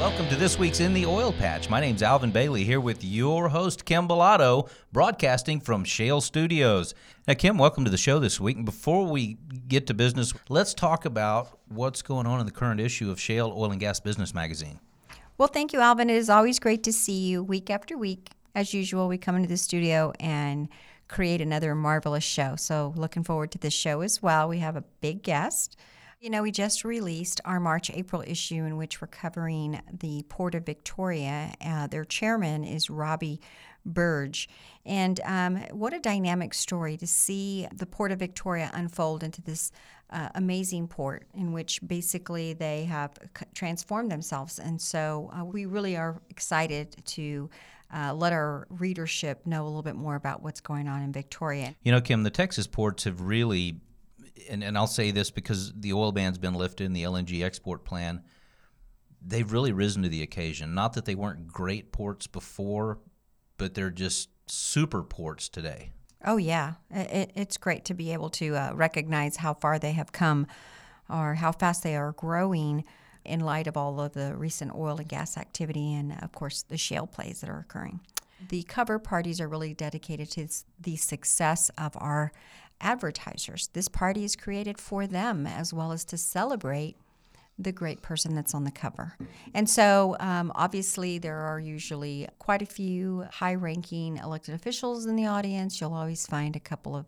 Welcome to this week's In the Oil Patch. My name's Alvin Bailey here with your host, Kim Bellotto, broadcasting from Shale Studios. Now, Kim, welcome to the show this week. And before we get to business, let's talk about what's going on in the current issue of Shale Oil and Gas Business Magazine. Well, thank you, Alvin. It is always great to see you week after week. As usual, we come into the studio and create another marvelous show. So, looking forward to this show as well. We have a big guest. You know, we just released our March April issue in which we're covering the Port of Victoria. Uh, their chairman is Robbie Burge. And um, what a dynamic story to see the Port of Victoria unfold into this uh, amazing port in which basically they have transformed themselves. And so uh, we really are excited to. Uh, let our readership know a little bit more about what's going on in Victoria. You know, Kim, the Texas ports have really and, and I'll say this because the oil ban's been lifted and the LNG export plan, they've really risen to the occasion. Not that they weren't great ports before, but they're just super ports today. Oh, yeah. It, it's great to be able to uh, recognize how far they have come or how fast they are growing in light of all of the recent oil and gas activity and, of course, the shale plays that are occurring. The cover parties are really dedicated to the success of our advertisers. This party is created for them as well as to celebrate the great person that's on the cover. And so, um, obviously, there are usually quite a few high ranking elected officials in the audience. You'll always find a couple of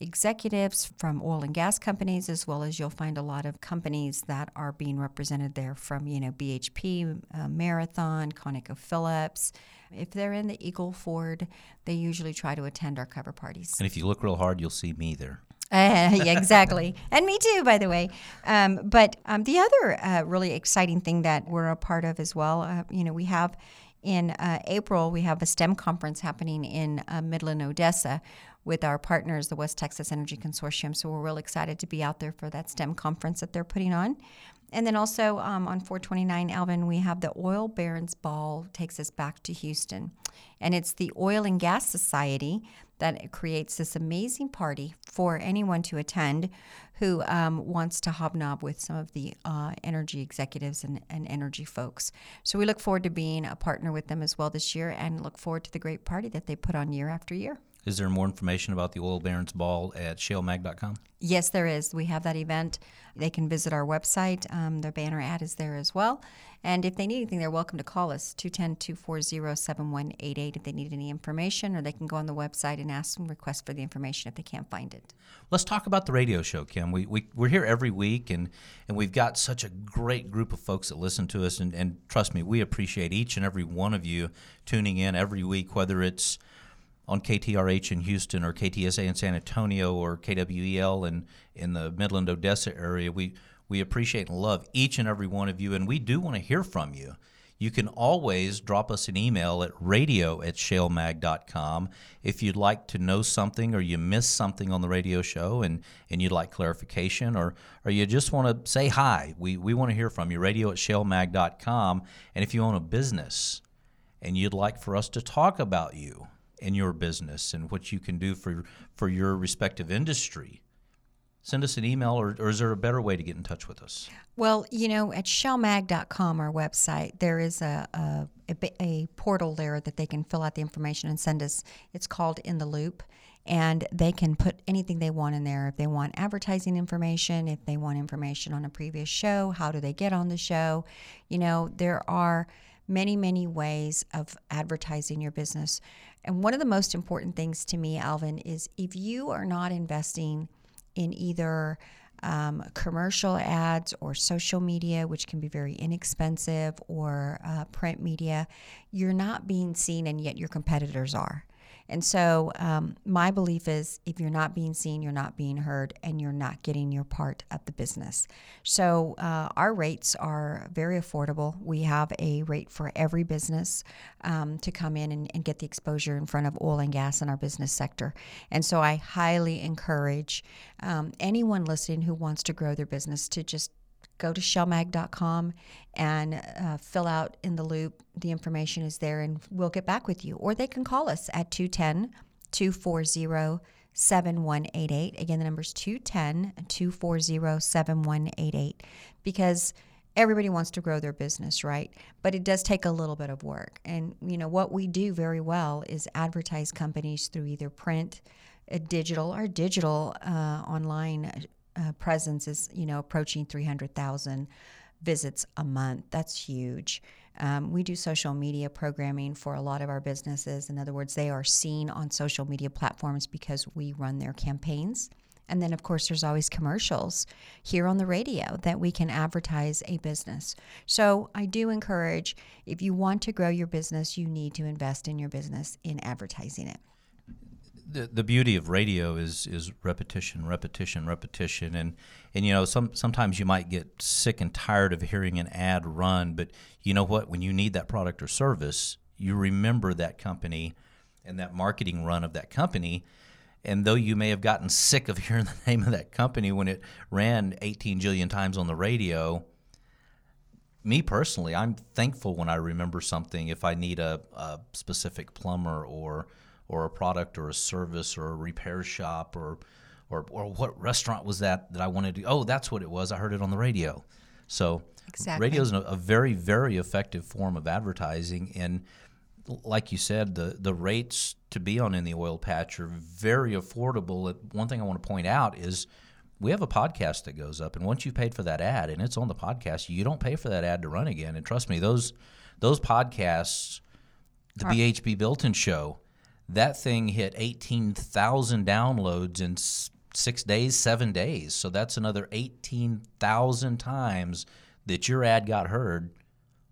executives from oil and gas companies, as well as you'll find a lot of companies that are being represented there from, you know, BHP, uh, Marathon, ConocoPhillips. If they're in the Eagle Ford, they usually try to attend our cover parties. And if you look real hard, you'll see me there. Uh, yeah, exactly. and me too, by the way. Um, but um, the other uh, really exciting thing that we're a part of as well, uh, you know, we have in uh, April, we have a STEM conference happening in uh, Midland, Odessa, with our partners, the West Texas Energy Consortium. So we're real excited to be out there for that STEM conference that they're putting on. And then also um, on 429 Alvin, we have the Oil Barons Ball takes us back to Houston. And it's the Oil and Gas Society that creates this amazing party for anyone to attend who um, wants to hobnob with some of the uh, energy executives and, and energy folks. So we look forward to being a partner with them as well this year and look forward to the great party that they put on year after year. Is there more information about the Oil Barons Ball at shalemag.com? Yes, there is. We have that event. They can visit our website. Um, their banner ad is there as well. And if they need anything, they're welcome to call us 210 240 7188 if they need any information, or they can go on the website and ask and request for the information if they can't find it. Let's talk about the radio show, Kim. We, we, we're here every week, and, and we've got such a great group of folks that listen to us. And, and trust me, we appreciate each and every one of you tuning in every week, whether it's on KTRH in Houston or KTSA in San Antonio or KWEL in, in the Midland Odessa area. We, we appreciate and love each and every one of you, and we do want to hear from you. You can always drop us an email at radio at shalemag.com if you'd like to know something or you missed something on the radio show and, and you'd like clarification or, or you just want to say hi. We, we want to hear from you. Radio at shalemag.com. And if you own a business and you'd like for us to talk about you, in your business and what you can do for for your respective industry send us an email or, or, is there a better way to get in touch with us? Well you know at shalemag.com our website there is a, a, a, a portal there that they can fill out the information and send us. It's called in the loop and they can put anything they want in there. If they want advertising information if they want information on a previous show how do they get on the show? You know there are many, many ways of advertising your business. And one of the most important things to me, Alvin, is if you are not investing in either um, commercial ads or social media, which can be very inexpensive, or uh, print media, you're not being seen, and yet your competitors are. And so, um, my belief is if you're not being seen, you're not being heard, and you're not getting your part of the business. So, uh, our rates are very affordable. We have a rate for every business um, to come in and, and get the exposure in front of oil and gas in our business sector. And so, I highly encourage um, anyone listening who wants to grow their business to just go to shalemag.com and uh, fill out in the loop. The information is there and we'll get back with you. Or they can call us at 210 240 7188. Again, the number is 210 240 7188 because everybody wants to grow their business, right? But it does take a little bit of work. And, you know, what we do very well is advertise companies through either print, uh, digital, or digital uh, online uh, presence is you know approaching 300,000 visits a month. That's huge. Um, we do social media programming for a lot of our businesses. In other words, they are seen on social media platforms because we run their campaigns. And then, of course, there's always commercials here on the radio that we can advertise a business. So, I do encourage if you want to grow your business, you need to invest in your business in advertising it the, the beauty of radio is is repetition, repetition, repetition, and and you know some sometimes you might get sick and tired of hearing an ad run, but you know what? When you need that product or service, you remember that company and that marketing run of that company. And though you may have gotten sick of hearing the name of that company when it ran 18 jillion times on the radio, me personally, I'm thankful when I remember something if I need a, a specific plumber or or a product or a service or a repair shop or or, or what restaurant was that that I wanted to oh that's what it was. I heard it on the radio. So exactly. radio is a, a very very effective form of advertising. And like you said the the rates to be on in the oil patch are very affordable. One thing I want to point out is we have a podcast that goes up and once you've paid for that ad and it's on the podcast you don't pay for that ad to run again. And trust me those those podcasts the BHP Billiton show that thing hit 18,000 downloads in six days, seven days. So that's another 18,000 times that your ad got heard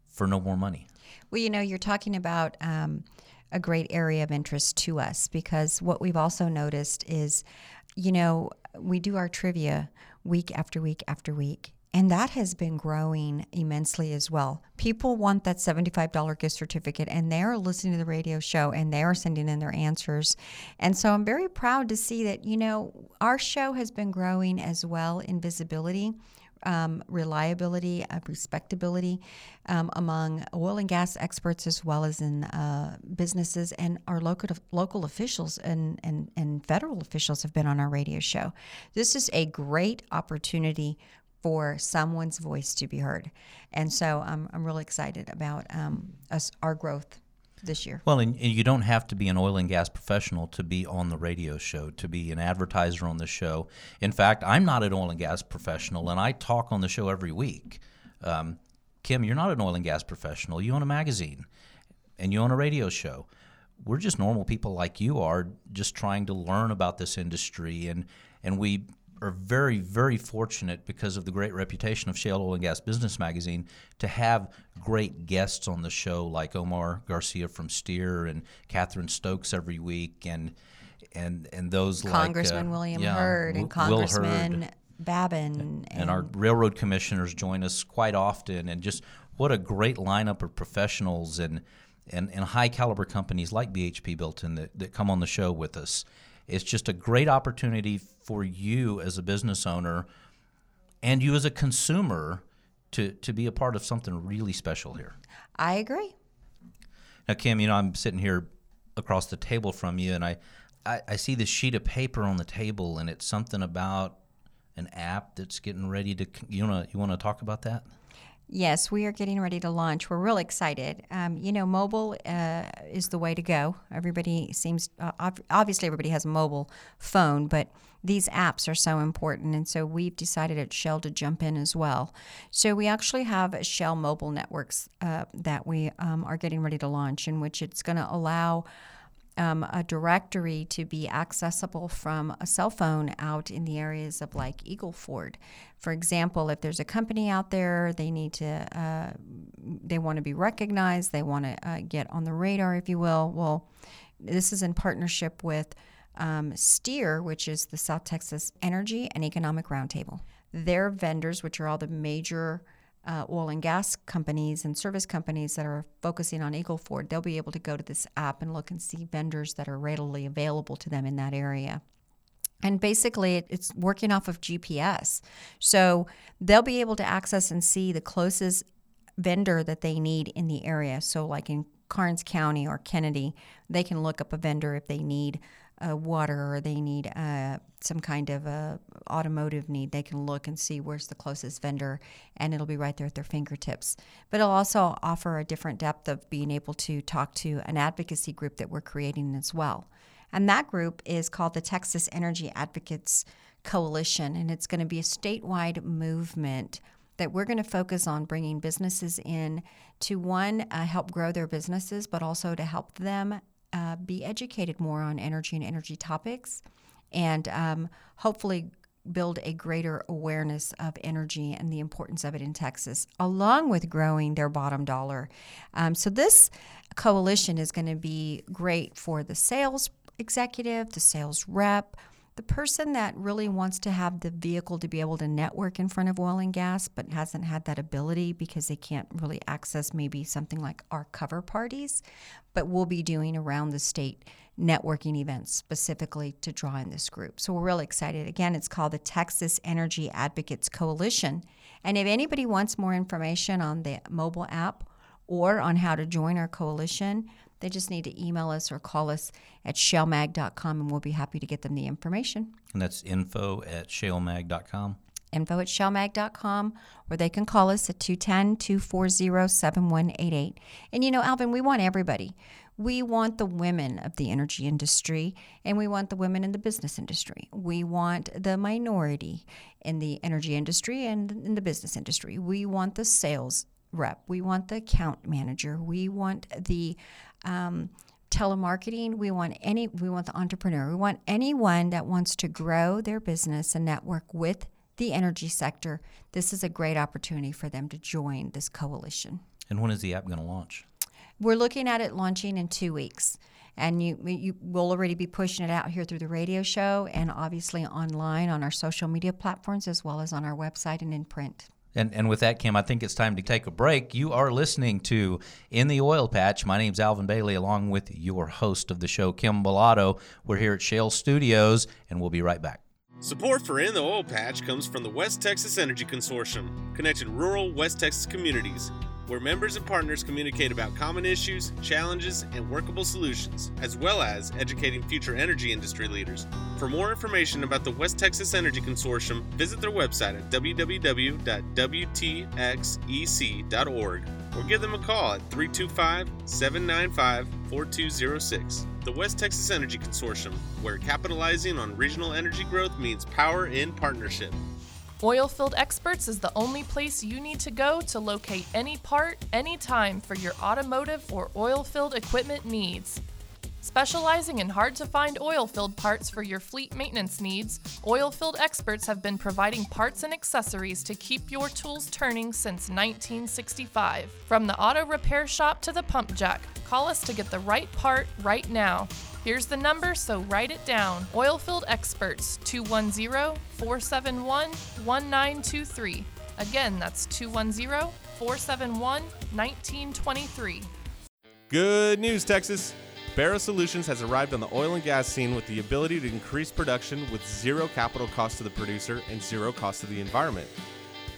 for no more money. Well, you know, you're talking about um, a great area of interest to us because what we've also noticed is, you know, we do our trivia week after week after week. And that has been growing immensely as well. People want that $75 gift certificate and they are listening to the radio show and they are sending in their answers. And so I'm very proud to see that, you know, our show has been growing as well in visibility. Um, reliability, uh, respectability um, among oil and gas experts as well as in uh, businesses and our local local officials and, and, and federal officials have been on our radio show. This is a great opportunity for someone's voice to be heard. And so I'm, I'm really excited about um, us, our growth this year. Well, and, and, you don't have to be an oil and gas professional to be on the radio show, to be an advertiser on the show. In fact, I'm not an oil and gas professional, and I talk on the show every week. Um, Kim, you're not an oil and gas professional. You own a magazine, and you own a radio show. We're just normal people like you are, just trying to learn about this industry, and and we are very, very fortunate because of the great reputation of Shale Oil and Gas Business Magazine to have great guests on the show like Omar Garcia from Steer and Catherine Stokes every week and and and those Congressman like, uh, William yeah, Hurd and Congressman Hurd. Babin and, and our railroad commissioners join us quite often and just what a great lineup of professionals and and, and high caliber companies like BHP Billiton that, that come on the show with us. It's just a great opportunity for you as a business owner and you as a consumer to, to be a part of something really special here. I agree. Now, Kim, you know, I'm sitting here across the table from you and I, I, I see this sheet of paper on the table and it's something about an app that's getting ready to, you to, you want to talk about that? Yes, we are getting ready to launch. We're real excited. Um, you know, mobile uh, is the way to go. Everybody seems, uh, obviously, everybody has a mobile phone, but these apps are so important. And so we've decided at Shale to jump in as well. So we actually have Shale mobile networks uh, that we um, are getting ready to launch, in which it's going to allow um, a directory to be accessible from a cell phone out in the areas of like Eagle Ford. For example, if there's a company out there, they need to, uh, they want to be recognized, they want to uh, get on the radar, if you will. Well, this is in partnership with um, STEER, which is the South Texas Energy and Economic Roundtable. Their vendors, which are all the major uh, oil and gas companies and service companies that are focusing on Eagle Ford, they'll be able to go to this app and look and see vendors that are readily available to them in that area. And basically, it's working off of GPS. So they'll be able to access and see the closest vendor that they need in the area. So, like in Karnes County or Kenedy, they can look up a vendor if they need uh, water or they need uh, some kind of a automotive need, they can look and see where's the closest vendor, and it'll be right there at their fingertips. But it'll also offer a different depth of being able to talk to an advocacy group that we're creating as well. And that group is called the Texas Energy Advocates Coalition, and it's going to be a statewide movement that we're going to focus on bringing businesses in to one, uh, help grow their businesses, but also to help them uh, be educated more on energy and energy topics, and um, hopefully build a greater awareness of energy and the importance of it in Texas, along with growing their bottom dollar. Um, so, this coalition is going to be great for the sales executive, the sales rep, the person that really wants to have the vehicle to be able to network in front of oil and gas but hasn't had that ability because they can't really access maybe something like our cover parties but we'll be doing around the state networking events specifically to draw in this group. So we're really excited. Again it's called the texas energy advocates coalition. And if anybody wants more information on the mobile app or on how to join our coalition they just need to email us or call us at shalemag.com and we'll be happy to get them the information. And that's info at shalemag.com. Info at shalemag.com, or they can call us at 210 240 7188. And you know, Alvin, we want everybody. We want the women of the energy industry, and we want the women in the business industry. We want the minority in the energy industry and in the business industry. We want the sales rep. We want the account manager. We want the um, telemarketing. We want any. We want the entrepreneur. We want anyone that wants to grow their business and network with the energy sector. This is a great opportunity for them to join this coalition. And when is the app going to launch? We're looking at it launching in two weeks and you you will already be pushing it out here through the radio show and obviously online on our social media platforms as well as on our website and in print. And, and with that, Kim, I think it's time to take a break. You are listening to In the Oil Patch. My name's Alvin Bailey, along with your host of the show, Kim Bellotto. We're here at Shale Studios, and we'll be right back. Support for In the Oil Patch comes from the West Texas Energy Consortium, connecting rural West Texas communities where members and partners communicate about common issues, challenges, and workable solutions, as well as educating future energy industry leaders. For more information about the West Texas Energy Consortium, visit their website at www.wtxec.org or give them a call at 325 795 4206. The West Texas Energy Consortium, where capitalizing on regional energy growth means power in partnership. Oilfield Experts is the only place you need to go to locate any part, anytime for your automotive or oilfield equipment needs. Specializing in hard to find oilfield parts for your fleet maintenance needs, Oilfield Experts have been providing parts and accessories to keep your tools turning since 1965. From the auto repair shop to the pump jack, call us to get the right part right now. Here's the number, so write it down. Oilfield Experts 210 471 1923. Again, that's 210 471 1923. Good news, Texas! Barrow Solutions has arrived on the oil and gas scene with the ability to increase production with zero capital cost to the producer and zero cost to the environment.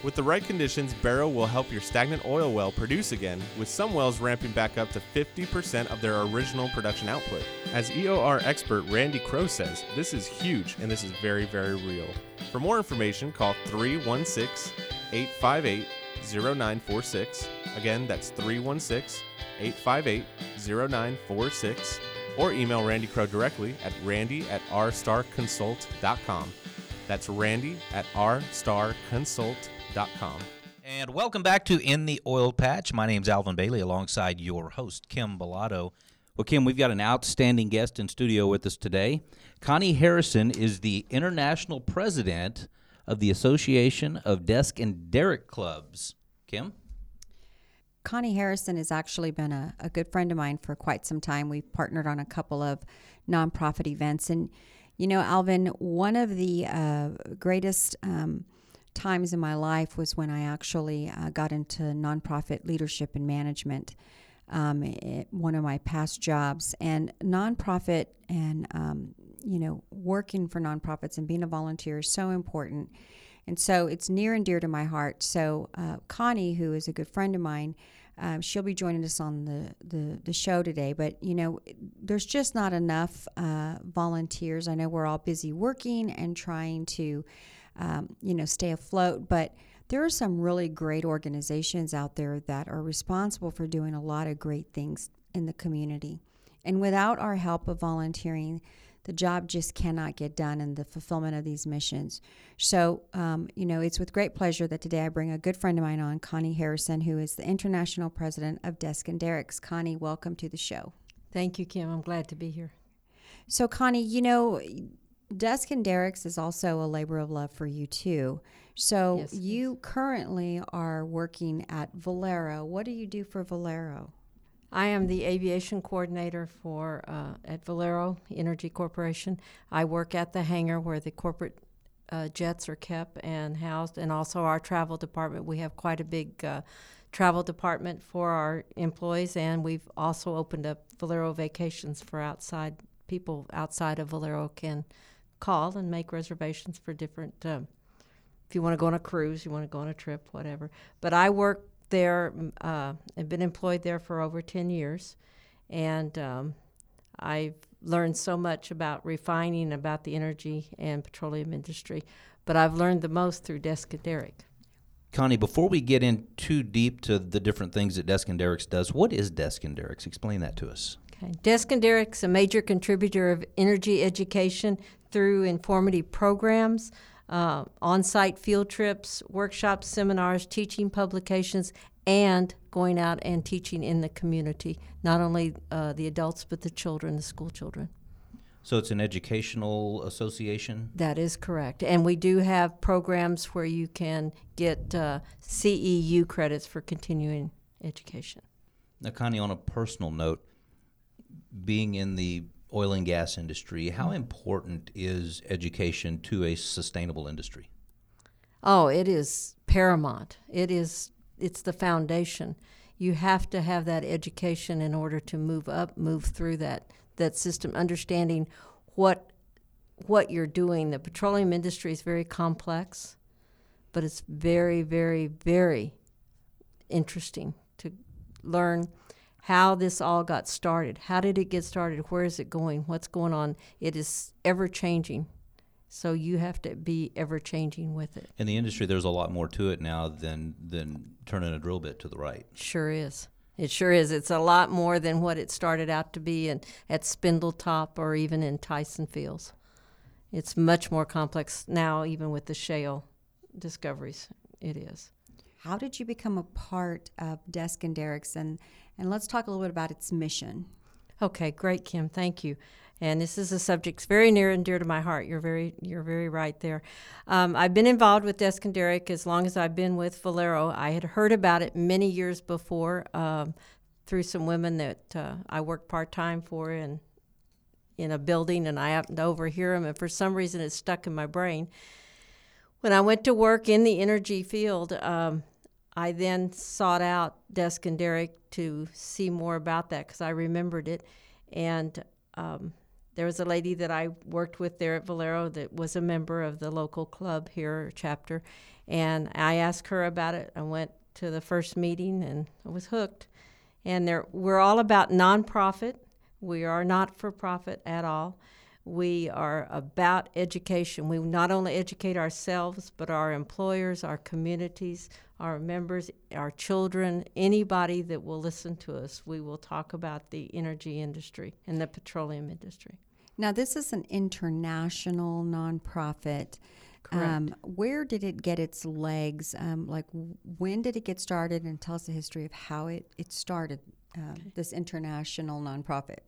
With the right conditions, Barrow will help your stagnant oil well produce again, with some wells ramping back up to 50% of their original production output. As EOR expert Randy Crow says, this is huge and this is very, very real. For more information, call 316 858 0946. Again, that's 316 858 0946. Or email Randy Crow directly at randy at rstarconsult.com. That's randy at rstarconsult.com. And welcome back to In the Oil Patch. My name's Alvin Bailey alongside your host, Kim Bellotto. Well, Kim, we've got an outstanding guest in studio with us today. Connie Harrison is the international president of the Association of Desk and Derrick Clubs. Kim? Connie Harrison has actually been a, a good friend of mine for quite some time. We've partnered on a couple of nonprofit events. And, you know, Alvin, one of the uh, greatest um, times in my life was when I actually uh, got into nonprofit leadership and management. Um, it, one of my past jobs and nonprofit and um, you know working for nonprofits and being a volunteer is so important and so it's near and dear to my heart. So uh, Connie, who is a good friend of mine, um, she'll be joining us on the, the, the, show today. But, you know, there's just not enough uh, volunteers. I know we're all busy working and trying to, um, you know, stay afloat. But there are some really great organizations out there that are responsible for doing a lot of great things in the community. And without our help of volunteering, the job just cannot get done in the fulfillment of these missions. So, um, you know, it's with great pleasure that today I bring a good friend of mine on, Connie Harrison, who is the international president of Desk and Derricks. Connie, welcome to the show. Thank you, Kim. I'm glad to be here. So, Connie, you know, Desk and Derricks is also a labor of love for you too. So, yes, you yes. currently are working at Valero. What do you do for Valero? I am the aviation coordinator for uh, at Valero Energy Corporation. I work at the hangar where the corporate uh, jets are kept and housed, and also our travel department. We have quite a big uh, travel department for our employees, and we've also opened up Valero Vacations for outside people outside of Valero can call and make reservations for different. Um, if you want to go on a cruise, you want to go on a trip, whatever. But I work there. Uh, I've been employed there for over 10 years, and um, I've learned so much about refining, about the energy and petroleum industry. But I've learned the most through Desk and Derrick. Connie, before we get in too deep to the different things that Desk and Derricks does, what is Desk and Derricks? Explain that to us. Okay. Desk and Derrick's a major contributor of energy education through informative programs uh, on site field trips, workshops, seminars, teaching publications, and going out and teaching in the community, not only uh, the adults, but the children, the school children. So it's an educational association? That is correct. And we do have programs where you can get uh, CEU credits for continuing education. Now, Connie, on a personal note, being in the oil and gas industry, how mm. important is education to a sustainable industry? Oh, it is paramount. It is it's the foundation. You have to have that education in order to move up, move through that that system, understanding what what you're doing. The petroleum industry is very complex, but it's very, very, very interesting to learn how this all got started. How did it get started? Where is it going? What's going on? It is ever changing. So you have to be ever changing with it. In the industry, there's a lot more to it now than than turning a drill bit to the right. Sure is. It sure is. It's a lot more than what it started out to be in, at Spindletop or even in Titusville. It's much more complex now, even with the shale discoveries. It is. How did you become a part of Desk and Derricks and let's talk a little bit about its mission. Okay, great, Kim. Thank you. And this is a subject that's very near and dear to my heart. You're very, you're very right there. Um, I've been involved with Derrick as long as I've been with Valero. I had heard about it many years before um, through some women that uh, I worked part time for in in a building, and I happened to overhear them, and for some reason it stuck in my brain. When I went to work in the energy field, um, I then sought out Desk and Derrick to see more about that because I remembered it. And um, there was a lady that I worked with there at Valero that was a member of the local club here, chapter. And I asked her about it. I went to the first meeting and I was hooked. And there, we're all about nonprofit. We are not for profit at all. We are about education. We not only educate ourselves, but our employers, our communities, our members, our children, anybody that will listen to us. We will talk about the energy industry and the petroleum industry. Now, this is an international nonprofit. Um, where did it get its legs? Um, like, when did it get started? And tell us the history of how it, it started, uh, okay. this international nonprofit.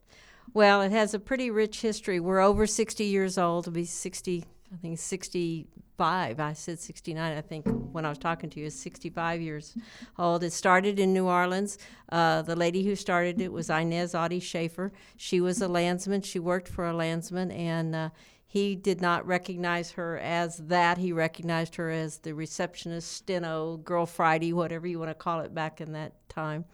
Well, it has a pretty rich history. We're over 60 years old. It'll be 60 I think 65. I said 69. I think when I was talking to you, is 65 years old. It started in New Orleans. Uh, the lady who started it was Inez Awty Schaefer. She was a landsman. She worked for a landsman, and uh, he did not recognize her as that. He recognized her as the receptionist, steno, girl Friday, whatever you want to call it back in that time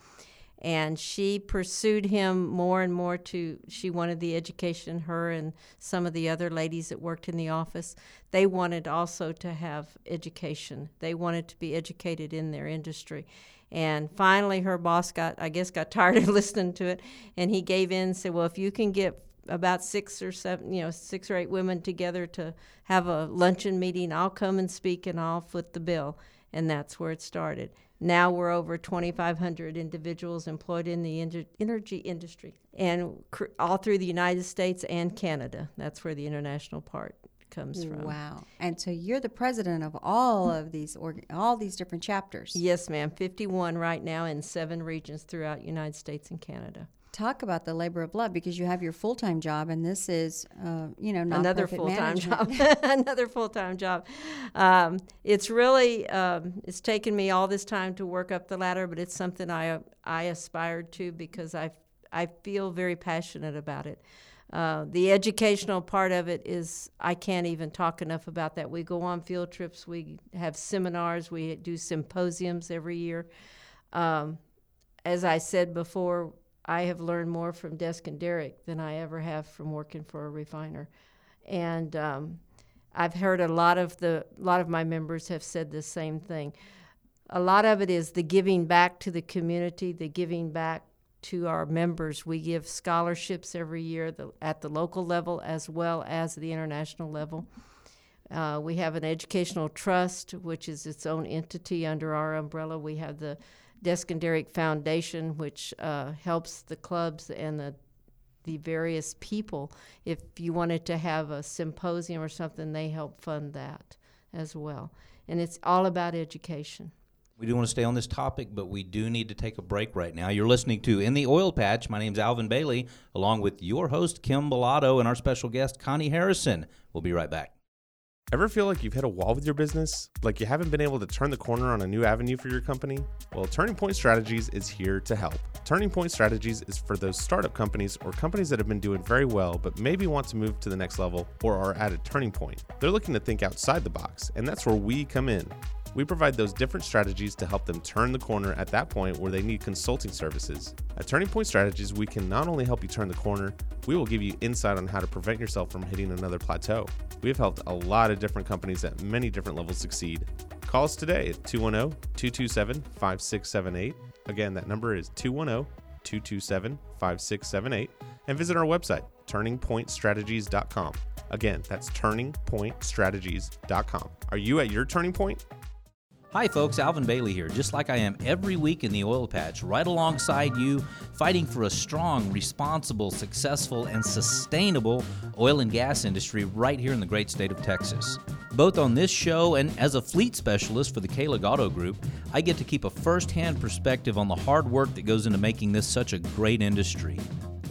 and she pursued him more and more to she wanted the education her and some of the other ladies that worked in the office. They wanted also to have education. They wanted to be educated in their industry. And finally her boss got i guess got tired of listening to it and he gave in and said well if you can get about six or seven you know six or eight women together to have a luncheon meeting i'll come and speak and i'll foot the bill. And that's where it started now we're over 2,500 individuals employed in the energy industry, and cr- all through the United States and Canada. That's where the international part comes from. Wow! And so you're the president of all of these org- all these different chapters. Yes, ma'am. 51 right now in seven regions throughout United States and Canada talk about the labor of love because you have your full time job, and this is, uh, you know, another full time job. another full time job. Um, it's really um, it's taken me all this time to work up the ladder, but it's something I I aspired to because I I feel very passionate about it. Uh, the educational part of it is I can't even talk enough about that. We go on field trips, we have seminars, we do symposiums every year. Um, as I said before, I have learned more from Desk and Derrick than I ever have from working for a refiner, and um, I've heard a lot of the a lot of my members have said the same thing. A lot of it is the giving back to the community, the giving back to our members. We give scholarships every year the, at the local level as well as the international level. Uh, we have an educational trust, which is its own entity under our umbrella. We have the Derrick Foundation, which uh, helps the clubs and the the various people. If you wanted to have a symposium or something, they help fund that as well. And it's all about education. We do want to stay on this topic, but we do need to take a break right now. You're listening to In the Oil Patch. My name is Alvin Bailey, along with your host, Kim Bellotto, and our special guest, Connie Harrison. We'll be right back. Ever feel like you've hit a wall with your business? Like you haven't been able to turn the corner on a new avenue for your company? Well, Turning Point Strategies is here to help. Turning Point Strategies is for those startup companies or companies that have been doing very well but maybe want to move to the next level or are at a turning point. They're looking to think outside the box, and that's where we come in. We provide those different strategies to help them turn the corner at that point where they need consulting services. At Turning Point Strategies, we can not only help you turn the corner, we will give you insight on how to prevent yourself from hitting another plateau. We have helped a lot of different companies at many different levels succeed. Call us today at 210 227 5678. Again, that number is 210 227 5678. And visit our website, turningpointstrategies.com. Again, that's turningpointstrategies.com. Are you at your turning point? Hi, folks, Alvin Bailey here, just like I am every week in the oil patch, right alongside you, fighting for a strong, responsible, successful, and sustainable oil and gas industry right here in the great state of Texas. Both on this show and as a fleet specialist for the Kahlig Auto Group, I get to keep a first hand perspective on the hard work that goes into making this such a great industry.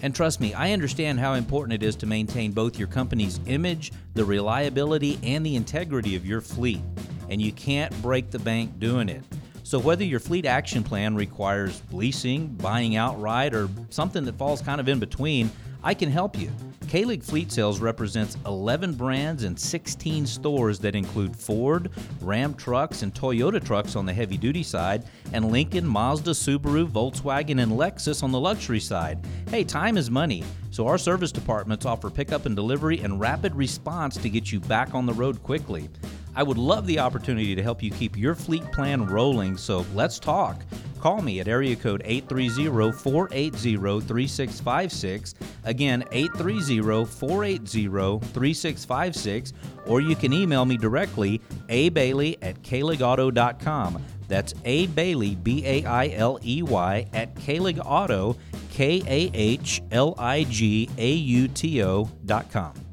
And trust me, I understand how important it is to maintain both your company's image, the reliability, and the integrity of your fleet and you can't break the bank doing it. So, whether your fleet action plan requires leasing, buying outright, or something that falls kind of in between, I can help you. Kahlig Fleet Sales represents 11 brands and 16 stores that include Ford, Ram trucks, and Toyota trucks on the heavy duty side, and Lincoln, Mazda, Subaru, Volkswagen, and Lexus on the luxury side. Hey, time is money, so our service departments offer pickup and delivery and rapid response to get you back on the road quickly. I would love the opportunity to help you keep your fleet plan rolling, so let's talk. Call me at area code 830-480-3656. Again, 830-480-3656, or you can email me directly, abailey at kahligauto.com. That's A Bailey, B A I L E Y, at Kahlig Auto, K A H L I G A U T O dot com.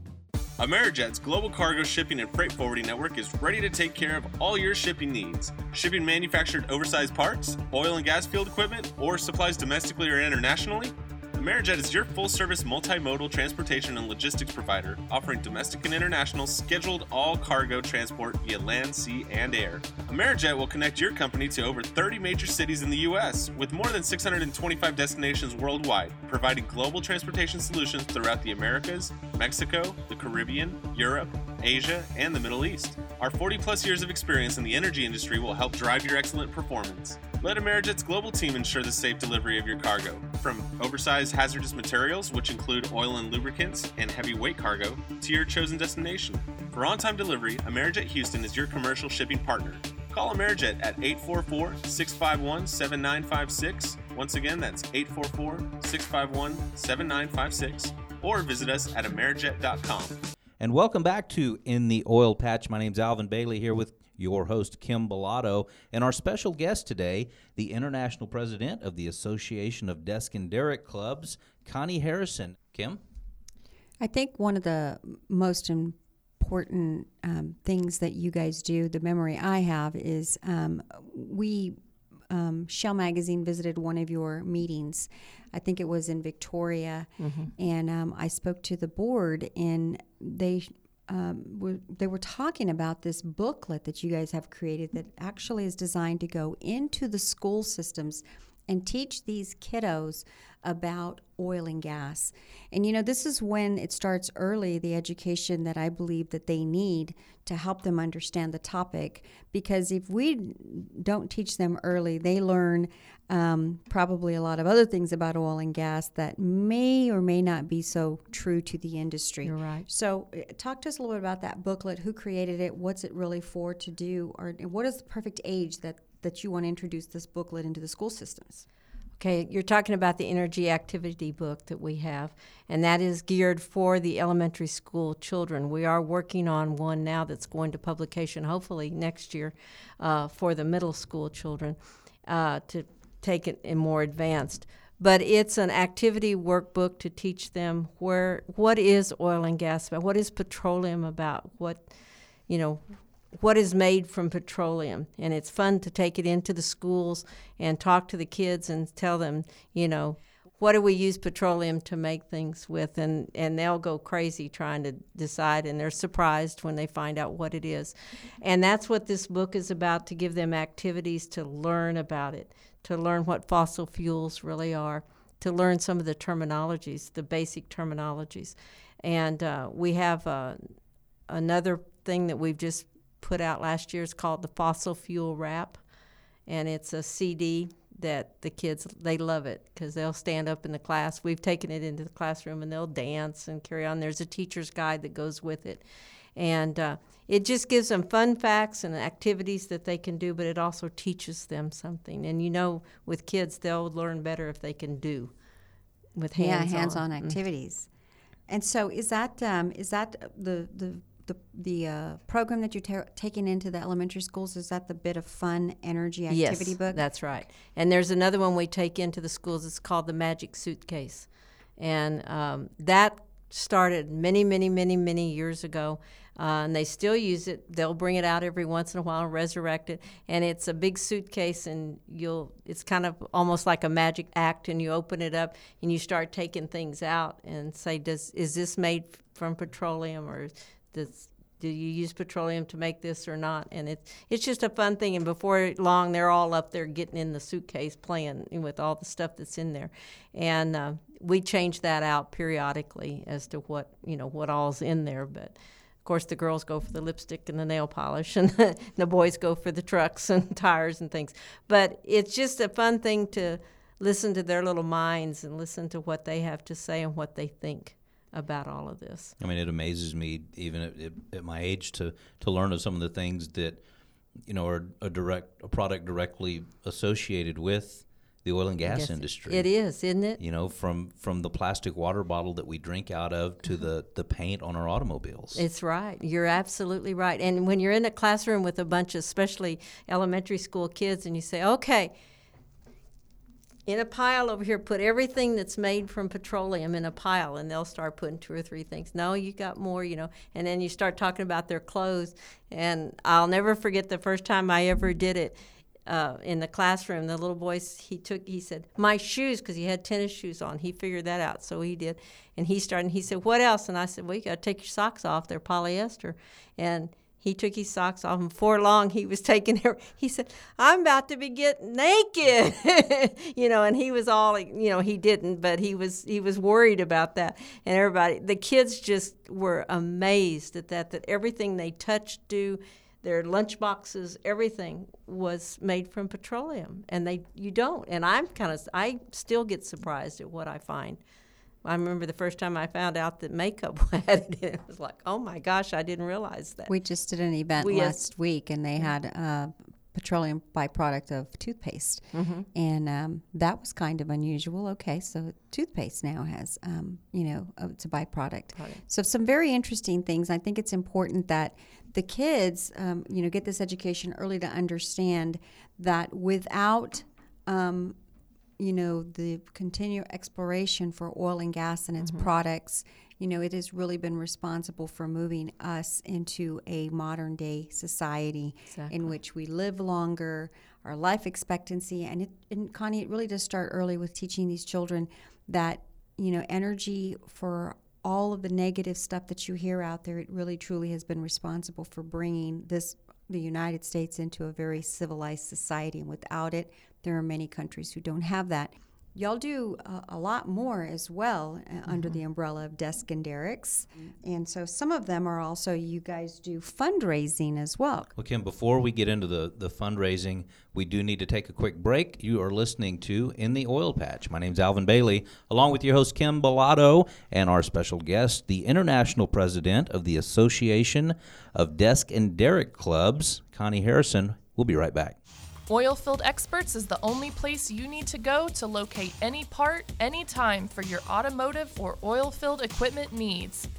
Amerijet's global cargo shipping and freight forwarding network is ready to take care of all your shipping needs. Shipping manufactured oversized parts, oil and gas field equipment, or supplies domestically or internationally? Amerijet is your full service multimodal transportation and logistics provider, offering domestic and international scheduled all cargo transport via land, sea, and air. Amerijet will connect your company to over 30 major cities in the U.S., with more than 625 destinations worldwide, providing global transportation solutions throughout the Americas, Mexico, the Caribbean, Europe, Asia, and the Middle East. Our 40 plus years of experience in the energy industry will help drive your excellent performance. Let Amerijet's global team ensure the safe delivery of your cargo. From oversized hazardous materials, which include oil and lubricants, and heavyweight cargo, to your chosen destination. For on time delivery, Amerijet Houston is your commercial shipping partner. Call Amerijet at 844 651 7956. Once again, that's 844 651 7956. Or visit us at Amerijet.com. And welcome back to In the Oil Patch. My name's Alvin Bailey here with your host, Kim Bellotto, and our special guest today, the International President of the Association of Desk and Derrick Clubs, Connie Harrison. Kim? I think one of the most important um, things that you guys do, the memory I have, is um, we, um, Shale Magazine, visited one of your meetings. I think it was in Victoria, mm-hmm. and um, I spoke to the board, and they um, were, they were talking about this booklet that you guys have created that actually is designed to go into the school systems and teach these kiddos about oil and gas. And you know, this is when it starts early, the education that I believe that they need to help them understand the topic. Because if we don't teach them early, they learn um, probably a lot of other things about oil and gas that may or may not be so true to the industry. You're right. So, uh, talk to us a little bit about that booklet. Who created it? What's it really for to do? Or what is the perfect age that, that you want to introduce this booklet into the school systems? Okay, you're talking about the energy activity book that we have, and that is geared for the elementary school children. We are working on one now that's going to publication hopefully next year uh, for the middle school children uh, to take it in more advanced. But it's an activity workbook to teach them where what is oil and gas about, what is petroleum about, what you know, what is made from petroleum. And it's fun to take it into the schools and talk to the kids and tell them, you know, what do we use petroleum to make things with and and they'll go crazy trying to decide and they're surprised when they find out what it is and that's what this book is about to give them activities to learn about it to learn what fossil fuels really are, to learn some of the terminologies, the basic terminologies. And uh, we have uh, another thing that we've just put out last year. It's called the Fossil Fuel Rap, and it's a CD that the kids they love it because they'll stand up in the class. We've taken it into the classroom and they'll dance and carry on. There's a teacher's guide that goes with it, and uh, it just gives them fun facts and activities that they can do, but it also teaches them something. And you know, with kids, they'll learn better if they can do with hands yeah, hands-on mm-hmm. activities. And so, is that um, is that the the the, the uh, program that you're ta- taking into the elementary schools is that the bit of fun energy activity yes, book that's right and there's another one we take into the schools it's called the magic suitcase and um, that started many many many many years ago uh, and they still use it. They'll bring it out every once in a while and resurrect it. And it's a big suitcase, and you'll. It's kind of almost like a magic act, and you open it up and you start taking things out and say, "Does is this made from petroleum, or do you use petroleum to make this or not? And it's it's just a fun thing. And before long, they're all up there getting in the suitcase playing with all the stuff that's in there, and uh, we change that out periodically as to what you know what all's in there. But of course, the girls go for the lipstick and the nail polish, and the boys go for the trucks and tires and things. But it's just a fun thing to listen to their little minds and listen to what they have to say and what they think about all of this. I mean, it amazes me, even at, at my age, to to learn of some of the things that you know are a direct a product directly associated with the oil and gas industry. It is, isn't it? You know, from from the plastic water bottle that we drink out of to the uh-huh. the paint on our automobiles. It's right. You're absolutely right. And when you're in a classroom with a bunch of especially elementary school kids and you say, "Okay, in a pile over here, put everything that's made from petroleum in a pile, and they'll start putting two or three things. No, you got more, you know. And then you start talking about their clothes. And I'll never forget the first time I ever did it uh, in the classroom. The little boy, he took, he said, my shoes, because he had tennis shoes on. He figured that out, so he did. And he started, he said, what else? And I said, well, you got to take your socks off. They're polyester. And he took his socks off, and before long, he was taking. He said, "I'm about to be getting naked," you know. And he was all, you know, he didn't, but he was he was worried about that. And everybody, the kids, just were amazed at that. That everything they touched, do, their lunch boxes, everything was made from petroleum, and they you don't. And I'm kind of I still get surprised at what I find. I remember the first time I found out that makeup had it in it. Was like, oh my gosh, I didn't realize that. We just did an event We, last week, and they had a petroleum byproduct of toothpaste, Mm-hmm. and um, that was kind of unusual. Okay, so toothpaste now has, um, you know, uh, it's a byproduct. So some very interesting things. I think it's important that the kids, um, you know, get this education early to understand that without um, you know, the continued exploration for oil and gas and its mm-hmm. products, you know, it has really been responsible for moving us into a modern day society in which we live longer, our life expectancy, and it, and Connie, it really does start early with teaching these children that, you know, energy for all of the negative stuff that you hear out there, it really truly has been responsible for bringing this the United States into a very civilized society. And without it, there are many countries who don't have that. Y'all do a, a lot more as well uh, under the umbrella of Desk and Derrick's. And so some of them are also, you guys do fundraising as well. Well, Kim, before we get into the, the fundraising, we do need to take a quick break. You are listening to In the Oil Patch. My name is Alvin Bailey, along with your host, Kim Bellotto, and our special guest, the international president of the Association of Desk and Derrick Clubs, Connie Harrison. We'll be right back. Oilfield Experts is the only place you need to go to locate any part, anytime for your automotive or oilfield equipment needs.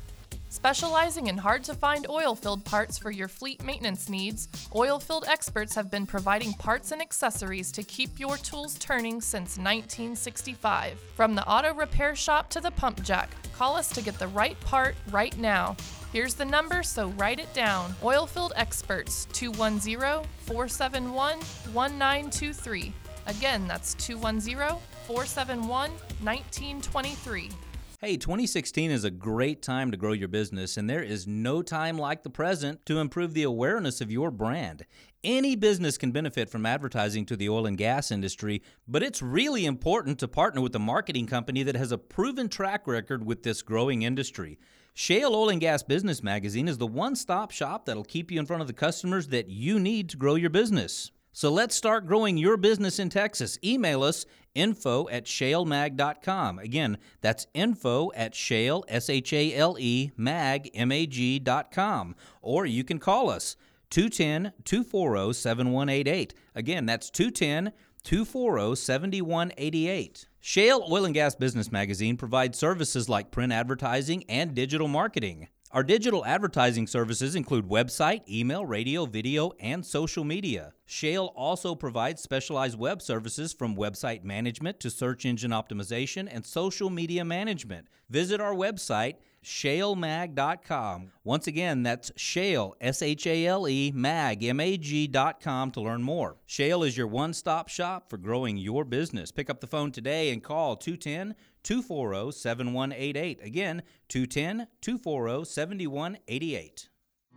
Specializing in hard to find oilfield parts for your fleet maintenance needs, Oilfield Experts have been providing parts and accessories to keep your tools turning since 1965. From the auto repair shop to the pump jack, call us to get the right part right now. Here's the number, so write it down. Oilfield Experts 210 471 1923. Again, that's 210 471 1923. Hey, 2016 is a great time to grow your business, and there is no time like the present to improve the awareness of your brand. Any business can benefit from advertising to the oil and gas industry, but it's really important to partner with a marketing company that has a proven track record with this growing industry. Shale Oil and Gas Business Magazine is the one stop shop that'll keep you in front of the customers that you need to grow your business. So let's start growing your business in Texas. Email us info at shalemag.com. Again, that's info at shale, S H A L E, mag, M A G dot com. Or you can call us 210 240 7188. Again, that's 210 240 7188. Shale Oil and Gas Business Magazine provides services like print advertising and digital marketing. Our digital advertising services include website, email, radio, video, and social media. Shale also provides specialized web services from website management to search engine optimization and social media management. Visit our website, shalemag.com. Once again, that's shale, S H A L E, mag, M A G.com to learn more. Shale is your one stop shop for growing your business. Pick up the phone today and call 210 240 7188. Again, 210 240 7188.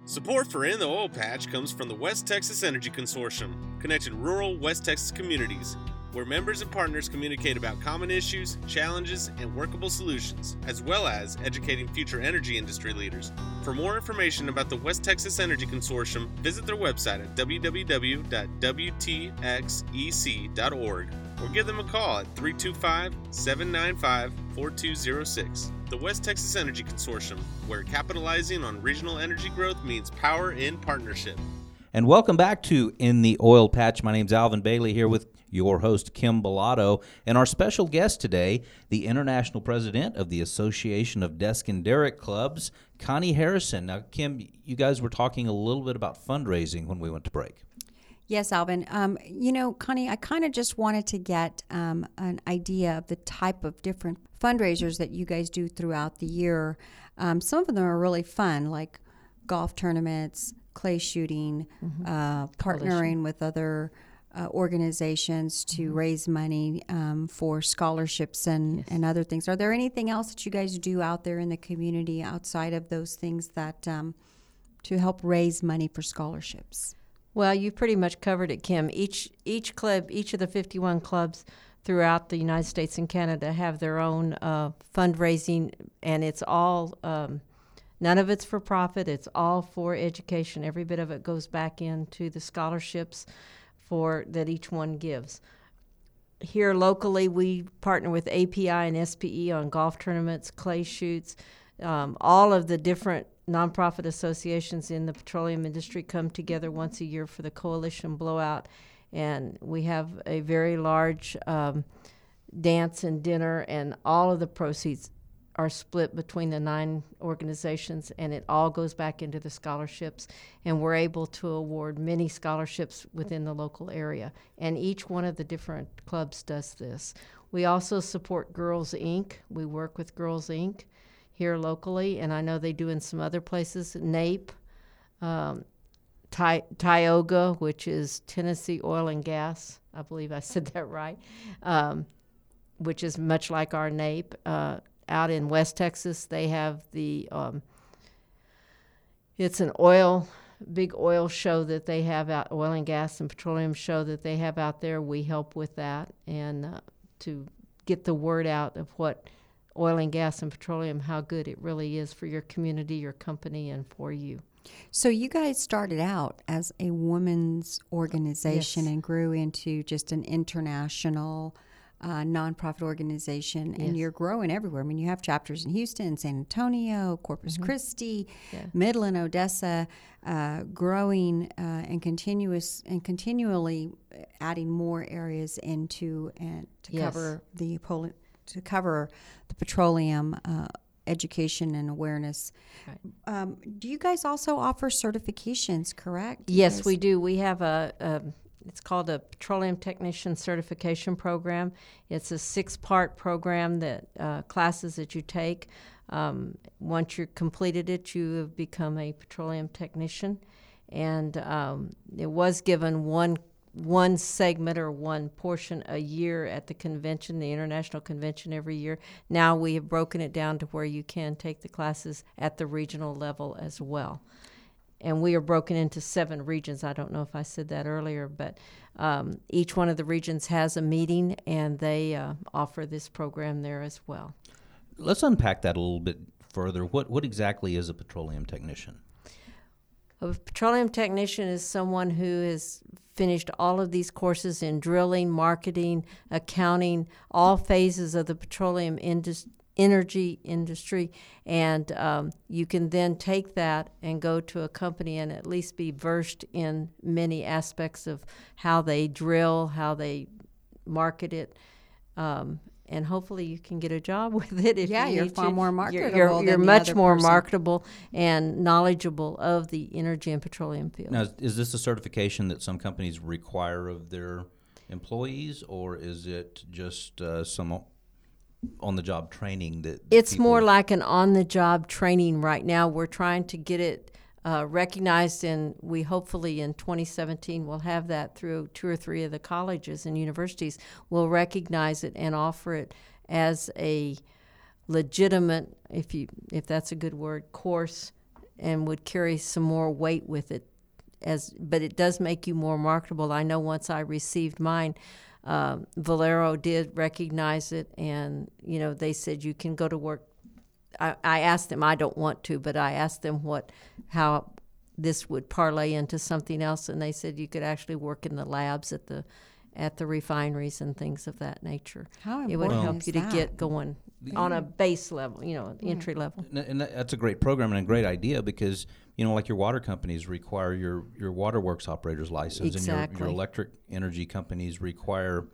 Support for In the Oil Patch comes from the West Texas Energy Consortium, connecting rural West Texas communities, where members and partners communicate about common issues, challenges, and workable solutions, as well as educating future energy industry leaders. For more information about the West Texas Energy Consortium, visit their website at www.wtxec.org or give them a call at 325 795 4206. The West Texas Energy Consortium, where capitalizing on regional energy growth means power in partnership. And welcome back to In the Oil Patch. My name's Alvin Bailey here with your host, Kim Bellotto, and our special guest today, the international president of the Association of Desk and Derrick Clubs, Connie Harrison. Now, Kim, you guys were talking a little bit about fundraising when we went to break. Yes, Alvin. Um, you know, Connie, I kind of just wanted to get um, an idea of the type of different fundraisers that you guys do throughout the year. Um, some of them are really fun, like golf tournaments, clay shooting, uh, partnering with other uh, organizations to raise money um, for scholarships and, and other things. Are there anything else that you guys do out there in the community outside of those things that um, to help raise money for scholarships? Well, you've pretty much covered it, Kim. Each each club, each of the 51 clubs throughout the United States and Canada have their own uh, fundraising, and it's all um, none of it's for profit. It's all for education. Every bit of it goes back into the scholarships for that each one gives. Here locally, we partner with API and SPE on golf tournaments, clay shoots, um, all of the different nonprofit associations in the petroleum industry come together once a year for the coalition blowout, and we have a very large um, dance and dinner, and all of the proceeds are split between the nine organizations, and it all goes back into the scholarships. And we're able to award many scholarships within the local area, and each one of the different clubs does this. We also support Girls Inc. We work with Girls Inc here locally, and I know they do in some other places. NAPE, um, Tioga, which is Tennessee Oil and Gas. I believe I said that right, um, which is much like our NAPE. Uh, out in West Texas, they have the, um, it's an oil, big oil show that they have out, oil and gas and petroleum show that they have out there. We help with that and uh, to get the word out of what oil and gas and petroleum, how good it really is for your community, your company, and for you. So you guys started out as a women's organization Yes. and grew into just an international uh, nonprofit organization, and Yes. you're growing everywhere. I mean, you have chapters in Houston, San Antonio, Corpus Christi, Mm-hmm. Yeah. Midland, Odessa, uh, growing uh, and continuous and continually adding more areas into and to Yes. cover the poli- to cover the petroleum. Uh, Education and awareness. Um, do you guys also offer certifications? Correct? Yes, we do. We have a, a it's called a Petroleum Technician Certification Program. It's a six-part program that uh, classes that you take. Um, once you've completed it, you have become a petroleum technician, and um, it was given one one segment or one portion a year at the convention, the international convention every year. Now we have broken it down to where you can take the classes at the regional level as well and we are broken into seven regions. I don't know if I said that earlier, but um, each one of the regions has a meeting, and they uh, offer this program there as well. Let's unpack that a little bit further. What what exactly is a petroleum technician? A petroleum technician is someone who has finished all of these courses in drilling, marketing, accounting, all phases of the petroleum indus- energy industry. And um, you can then take that and go to a company and at least be versed in many aspects of how they drill, how they market it. Um, and hopefully you can get a job with it. If Yeah, you you're far to. more You're- marketable You're, than you're the much other more person. marketable and knowledgeable of the energy and petroleum field. Now, is, is this a certification that some companies require of their employees, or is it just uh, some on the job training that it's people- more like an on the job training right now. We're trying to get it uh, recognized, and we hopefully in 2017 will have that through two or three of the colleges and universities. will recognize it and offer it as a legitimate, if you if that's a good word, course, and would carry some more weight with it. As but it does make you more marketable. I know once I received mine, uh, Valero did recognize it, and you know they said you can go to work. I, I asked them. I don't want to, but I asked them what how this would parlay into something else, and they said you could actually work in the labs at the at the refineries and things of that nature. How it would help you to get going on a base level, you know, entry level. And- And that's a great program and a great idea because you know, like your water companies require your your waterworks operator's license, and your, your electric energy companies require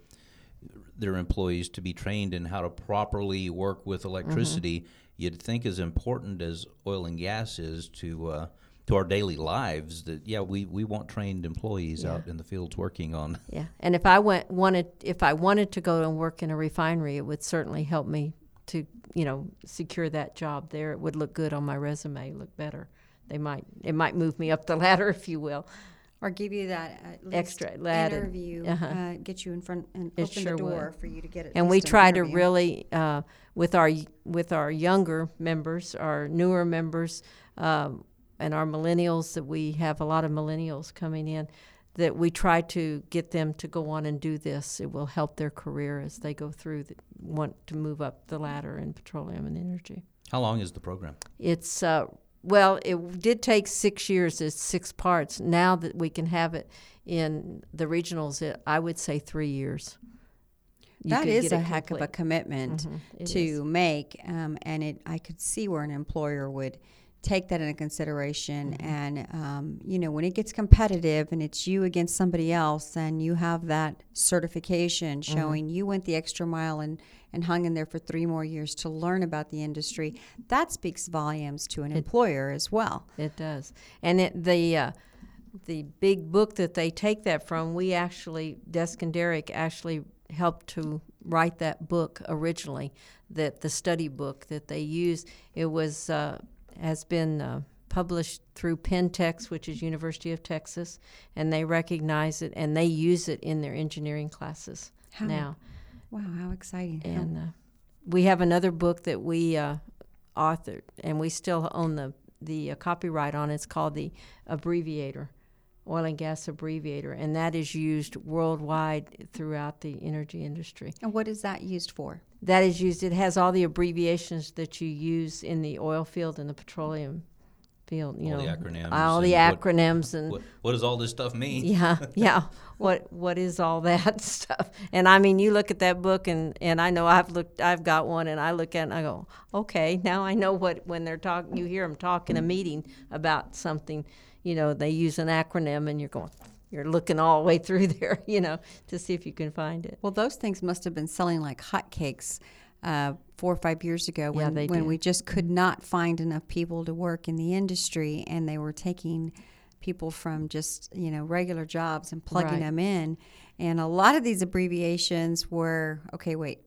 their employees to be trained in how to properly work with electricity. You'd think as important as oil and gas is to uh, to our daily lives that yeah, we, we want trained employees out in the fields working on. Yeah, and if I went wanted if I wanted to go and work in a refinery, it would certainly help me to you know secure that job there. It would look good on my resume, look better. They might it might move me up the ladder, if you will. or give you that at least Extra ladder. interview, Uh-huh. uh, get you in front and It open sure the would. door for you to get it. and we try to really uh, with our with our younger members, our newer members, um, and our millennials. That we have a lot of millennials coming in. That we try to get them to go on and do this. It will help their career as they go through. The, want to move up the ladder in petroleum and energy. How long is the program? It's uh, well, it did take six years. It's six parts. Now that we can have it in the regionals, it, I would say three years. You That could get a it heck of a complete. commitment Mhm, to is. make, um, and it I could see where an employer would take that into consideration. Mm-hmm. And um, you know, when it gets competitive and it's you against somebody else, and you have that certification Mm-hmm. showing you went the extra mile and and hung in there for three more years to learn about the industry, that speaks volumes to an employer as well. It does, and it, the uh, the big book that they take that from, we actually Desk and Derrick actually helped to write that book originally. That the study book that they use, it was uh, has been. Uh, Published through PETEX, which is University of Texas, and they recognize it and they use it in their engineering classes How now. Wow, how exciting! And uh, we have another book that we uh, authored, and we still own the the uh, copyright on. it. It's called the Abbreviator, Oil and Gas Abbreviator, and that is used worldwide throughout the energy industry. and what is that used for? That is used. It has all the abbreviations that you use in the oil field and the petroleum field. You All the know, acronyms all the and what- acronyms and What, what does all this stuff mean? yeah, yeah. What what is all that stuff? And I mean, you look at that book, and and I know I've looked, I've got one, and I look at it and I go, okay, now I know what when they're talking, you hear them talk in a mm. meeting about something, you know, they use an acronym, and you're going, you're looking all the way through there, you know, to see if you can find it. Well, those things must have been selling like hotcakes uh, four or five years ago when, they when we just could not find enough people to work in the industry and they were taking people from just, you know, regular jobs and plugging Right. them in. And a lot of these abbreviations were, okay, wait,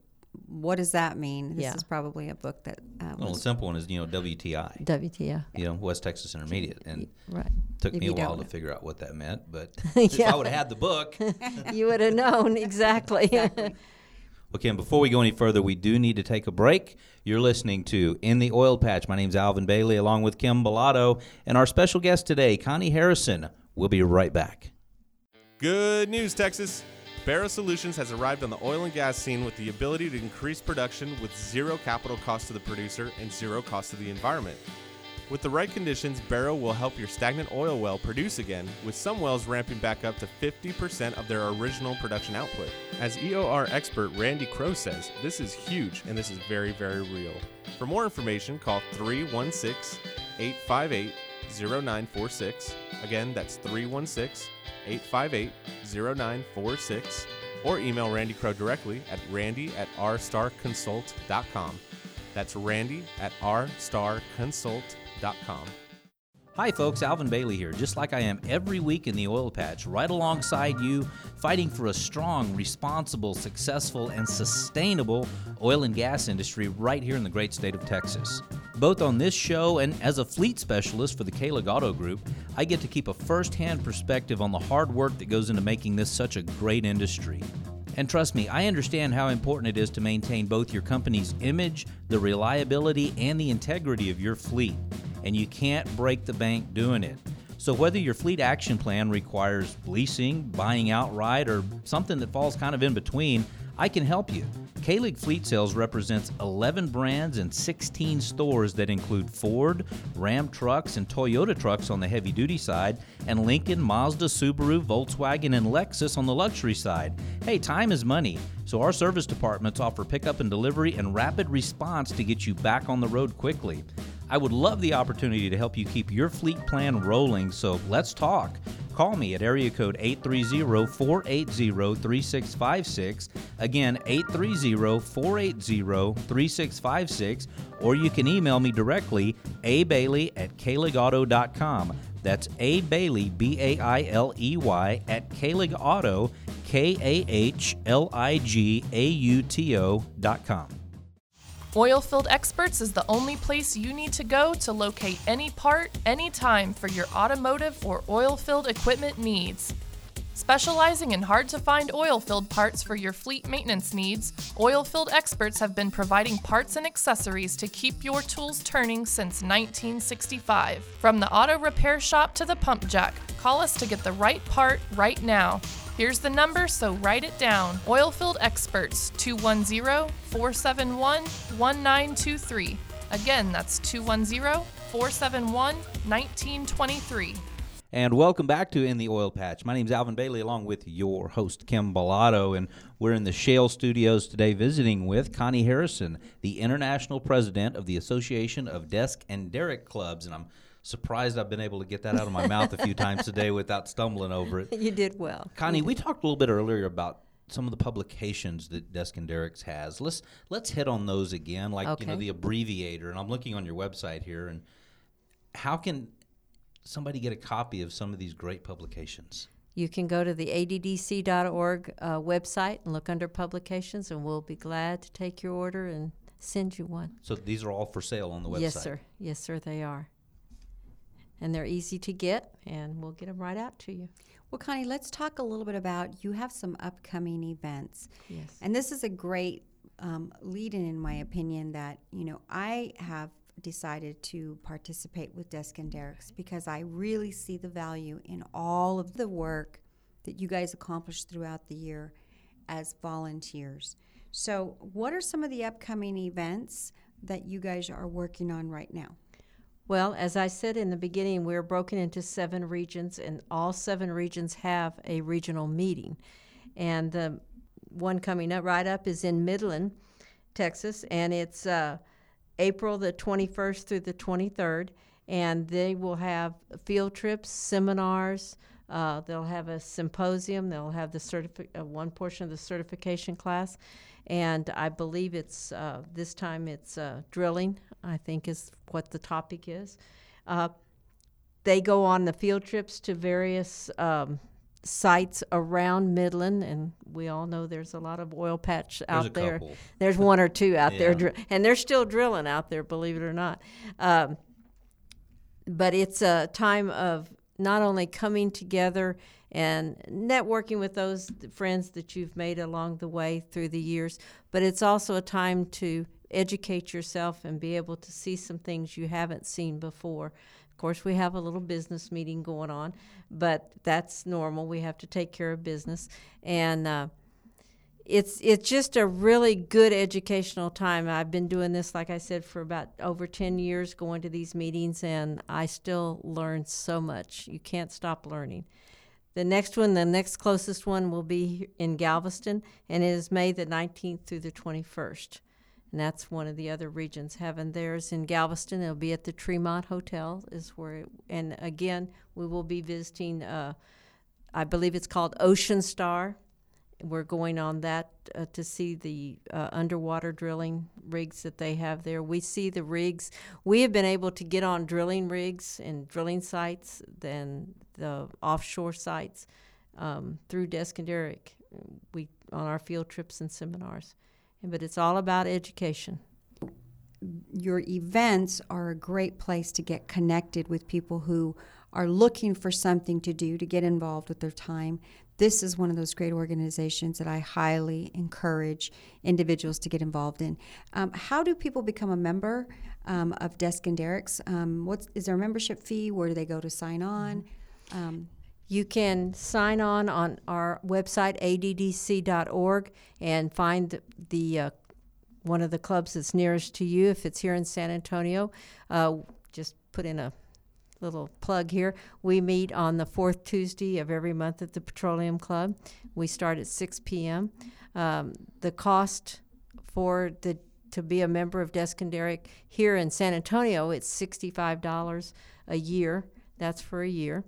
what does that mean? This Yeah. is probably a book that uh, Well, the simple one is you know WTI, WTI. you know West Texas Intermediate, and right? took If me a you don't while to figure out what that meant. But if Yeah. I would have had the book. you would have known exactly. Well, Kim, before we go any further, we do need to take a break. You're listening to In the Oil Patch. My name's Alvin Bailey, along with Kim Bellotto, and our special guest today, Connie Harrison. We'll be right back. Good news, Texas. Barra Solutions has arrived on the oil and gas scene with the ability to increase production with zero capital cost to the producer and zero cost to the environment. With the right conditions, Barrow will help your stagnant oil well produce again, with some wells ramping back up to 50% of their original production output. As EOR expert Randy Crow says, this is huge and this is very, very real. For more information, call 316 858 0946. Again, that's 316 858 0946. Or email Randy Crow directly at randy at rstarconsult.com. That's randy at rstarconsult.com. Hi, folks. Alvin Bailey here, just like I am every week in the oil patch, right alongside you, fighting for a strong, responsible, successful, and sustainable oil and gas industry right here in the great state of Texas. Both on this show and as a fleet specialist for the Kahlig Auto Group, I get to keep a first hand perspective on the hard work that goes into making this such a great industry. And trust me, I understand how important it is to maintain both your company's image, the reliability, and the integrity of your fleet. And you can't break the bank doing it. So, whether your fleet action plan requires leasing, buying outright, or something that falls kind of in between, I can help you. Kahlig Fleet Sales represents 11 brands and 16 stores that include Ford, Ram trucks, and Toyota trucks on the heavy duty side, and Lincoln, Mazda, Subaru, Volkswagen, and Lexus on the luxury side. Hey, time is money, so our service departments offer pickup and delivery and rapid response to get you back on the road quickly. I would love the opportunity to help you keep your fleet plan rolling, so let's talk. Call me at area code 830-480-3656. Again, 830-480-3656. Or you can email me directly, abailey at kahligauto.com. That's A Bailey, B A I L E Y, at Kahlig Auto, K A H L I G A U T O dot com. Oilfield Experts is the only place you need to go to locate any part, anytime for your automotive or oilfield equipment needs. Specializing in hard to find oilfield parts for your fleet maintenance needs, Oilfield Experts have been providing parts and accessories to keep your tools turning since 1965. From the auto repair shop to the pump jack, call us to get the right part right now. Here's the number, so write it down. Oilfield Experts 210 471 1923. Again, that's 210 471 1923. And welcome back to In the Oil Patch. My name is Alvin Bailey, along with your host, Kim Bellotto. And we're in the Shale Studios today visiting with Connie Harrison, the International President of the Association of Desk and Derrick Clubs. And I'm surprised I've been able to get that out of my mouth a few times today without stumbling over it. You did well. Connie, we talked a little bit earlier about some of the publications that Desk and Derricks has. Let's let's hit on those again, like you know the abbreviator. And I'm looking on your website here, and how can somebody get a copy of some of these great publications? You can go to the addc.org uh, website and look under publications, and we'll be glad to take your order and send you one. So these are all for sale on the website. Yes, sir. Yes, sir, they are. And they're easy to get, and we'll get them right out to you. Well, Connie, let's talk a little bit about you have some upcoming events. Yes. And this is a great um, lead in, in my opinion, that, you know, I have decided to participate with Desk and Derricks because I really see the value in all of the work that you guys accomplish throughout the year as volunteers. So, what are some of the upcoming events that you guys are working on right now? Well, as I said in the beginning, we're broken into seven regions, and all seven regions have a regional meeting. And the one coming up right up is in Midland, Texas, and it's uh, April the 21st through the 23rd. And they will have field trips, seminars. Uh, they'll have a symposium. They'll have the certifi- uh, one portion of the certification class, and I believe it's uh, this time it's uh, drilling. I think is what the topic is. Uh, they go on the field trips to various um, sites around Midland, and we all know there's a lot of oil patch out a there. couple. There's one or two out there, Yeah. dri- and they're still drilling out there, believe it or not. Um, but it's a time of not only coming together and networking with those friends that you've made along the way through the years, but it's also a time to educate yourself and be able to see some things you haven't seen before. Of course, we have a little business meeting going on, but that's normal. We have to take care of business, and uh, it's it's just a really good educational time. I've been doing this, like I said, for about over ten years, going to these meetings, and I still learn so much. You can't stop learning. The next one, the next closest one, will be in Galveston, and it is May the 19th through the 21st. And that's one of the other regions having theirs in Galveston. It'll be at the Tremont Hotel, is where, it, and again, we will be visiting. Uh, I believe it's called Ocean Star. We're going on that uh, to see the uh, underwater drilling rigs that they have there. We see the rigs. We have been able to get on drilling rigs and drilling sites than the offshore sites um, through Desk and Derrick. We on our field trips and seminars, but it's all about education. your events are a great place to get connected with people who are looking for something to do to get involved with their time. This is one of those great organizations that I highly encourage individuals to get involved in. Um, how do people become a member um, of Desk and Derrick's? Um, what's is there a membership fee? Where do they go to sign on? You can sign on on our website addc.org and find the, uh, one of the clubs that's nearest to you. If it's here in San Antonio, uh, just put in a little plug here. We meet on the fourth Tuesday of every month at the Petroleum Club. We start at 6 p.m. Um, the cost for the to be a member of Derrick here in San Antonio, it's $65 a year. That's for a year.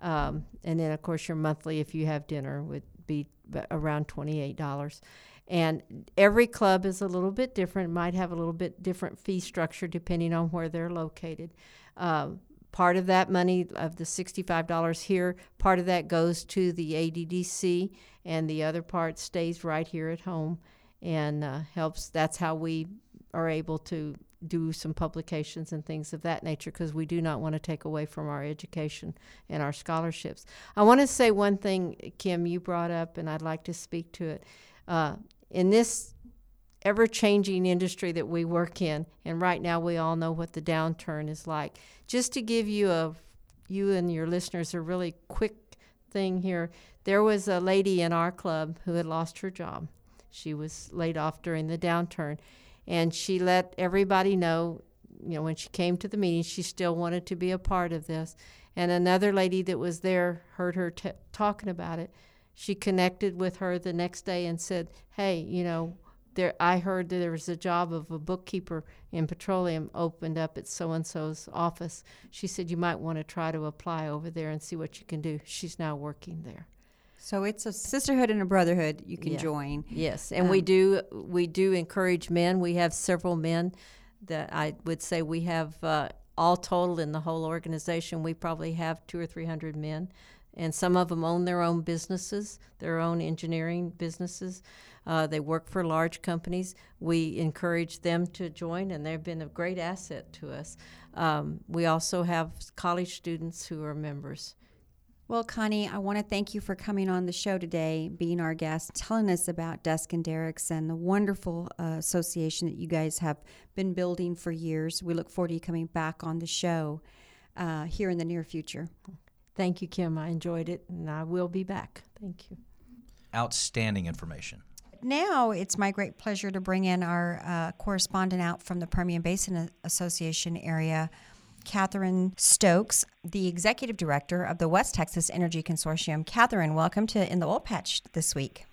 Um, and then, of course, your monthly, if you have dinner, would be around $28. And every club is a little bit different, might have a little bit different fee structure depending on where they're located. Um, part of that money, of the $65 here, part of that goes to the ADDC, and the other part stays right here at home and uh, helps. That's how we are able to do some publications and things of that nature because we do not want to take away from our education and our scholarships. I want to say one thing, Kim, you brought up, and I'd like to speak to it. Uh, in this ever changing industry that we work in, and right now we all know what the downturn is like. Just to give you a you and your listeners a really quick thing here. There was a lady in our club who had lost her job. She was laid off during the downturn and she let everybody know you know when she came to the meeting she still wanted to be a part of this. And another lady that was there heard her t- talking about it. She connected with her the next day and said hey you know there i heard that there was a job of a bookkeeper in petroleum opened up at so and so's office. She said you might want to try to apply over there and see what you can do. She's now working there So it's a sisterhood and a brotherhood you can Yeah. join. Yes, and we Um, do we do encourage men. We have several men that I would say we have uh, all total in the whole organization. We probably have two or three hundred men, and some of them own their own businesses, their own engineering businesses. Uh, they work for large companies. We encourage them to join, and they've been a great asset to us. Um, we also have college students who are members. Well, Connie, I want to thank you for coming on the show today, being our guest, telling us about Desk and Derrick's and the wonderful uh, association that you guys have been building for years. We look forward to you coming back on the show uh, here in the near future. Thank you, Kim. I enjoyed it, and I will be back. Thank you. Outstanding information. Now it's my great pleasure to bring in our uh, correspondent out from the Permian Basin Association area, Catherine Stokes, the executive director of the West Texas Energy Consortium. Catherine, welcome to In the Oil Patch this week.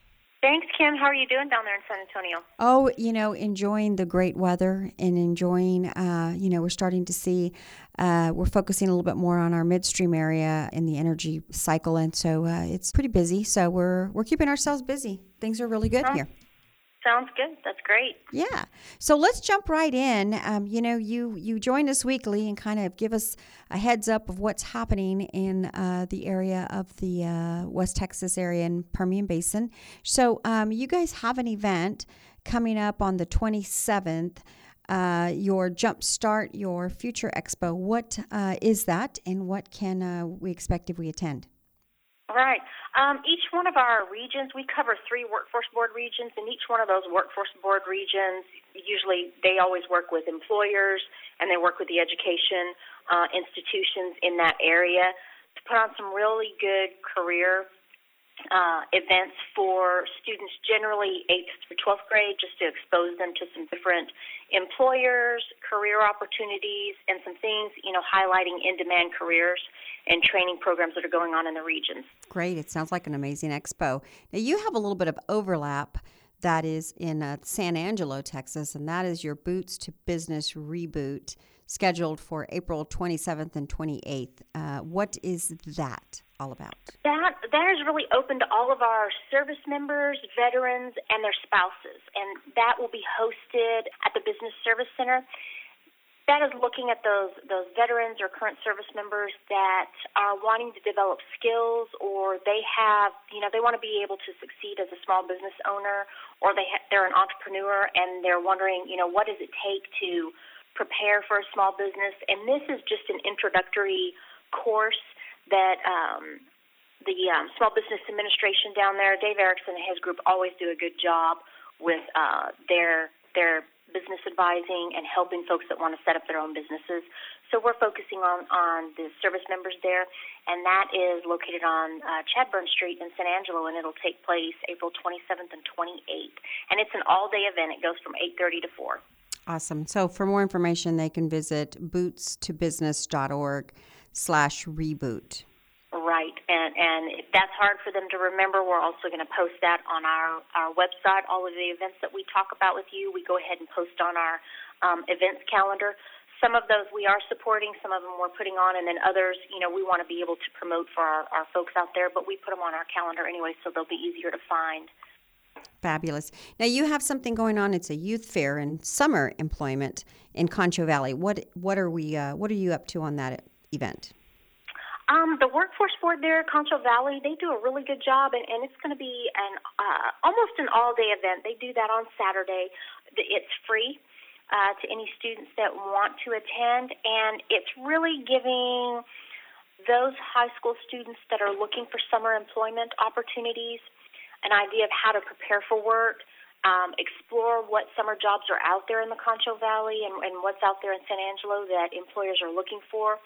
Thanks, Kim. How are you doing down there in San Antonio? Oh, you know, enjoying the great weather and enjoying, uh, you know, we're starting to see, uh, we're focusing a little bit more on our midstream area in the energy cycle. And so uh, it's pretty busy. So we're, we're keeping ourselves busy. Things are really good here. Sounds good. That's great. Yeah. So let's jump right in. Um, you know, you you join us weekly and kind of give us a heads up of what's happening in uh, the area of the uh, West Texas area and Permian Basin. So um, you guys have an event coming up on the 27th. Uh, your Jumpstart Your Future Expo. What uh, is that, and what can uh, we expect if we attend? Right. Um, each one of our regions, we cover three workforce board regions, and each one of those workforce board regions, usually they always work with employers and they work with the education uh, institutions in that area to put on some really good career uh, events for students, generally 8th through 12th grade, just to expose them to some different employers, career opportunities, and some things, you know, highlighting in demand careers and training programs that are going on in the regions. Great. It sounds like an amazing expo. Now, you have a little bit of overlap that is in uh, San Angelo, Texas, and that is your Boots to Business reboot scheduled for April 27th and 28th. Uh, what is that all about? That that is really open to all of our service members, veterans, and their spouses, and that will be hosted at the Business Service Center. That is looking at those those veterans or current service members that are wanting to develop skills, or they have you know they want to be able to succeed as a small business owner, or they ha- they're an entrepreneur and they're wondering you know what does it take to prepare for a small business, and this is just an introductory course that um, the um, Small Business Administration down there, Dave Erickson and his group always do a good job with uh, their their business advising and helping folks that want to set up their own businesses. So we're focusing on on the service members there, and that is located on uh, Chadbourne Street in San Angelo, and it'll take place April 27th and 28th. And it's an all day event. It goes from 8:30 to 4. Awesome. So for more information, they can visit bootstobusiness.org slash reboot. Right, and and if that's hard for them to remember, we're also going to post that on our our website. All of the events that we talk about with you, we go ahead and post on our um, events calendar. Some of those we are supporting, some of them we're putting on, and then others, you know, we want to be able to promote for our, our folks out there, but we put them on our calendar anyway, so they'll be easier to find. Fabulous. Now you have something going on. It's a youth fair and summer employment in Concho Valley. What what are we? Uh, what are you up to on that event? Um, the workforce board there, Concho Valley, they do a really good job, and, and it's going to be an uh, almost an all-day event. They do that on Saturday. It's free. uh, to any students that want to attend, and it's really giving those high school students that are looking for summer employment opportunities an idea of how to prepare for work, um, explore what summer jobs are out there in the Concho Valley and, and what's out there in San Angelo that employers are looking for.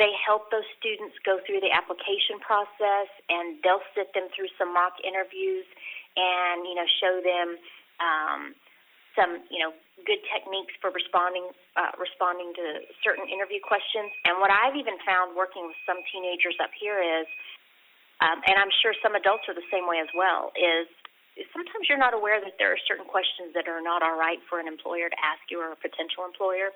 They help those students go through the application process, and they'll sit them through some mock interviews, and you know show them um, some you know good techniques for responding uh, responding to certain interview questions. And what I've even found working with some teenagers up here is um, and I'm sure some adults are the same way as well, is, sometimes you're not aware that there are certain questions that are not all right for an employer to ask you or a potential employer.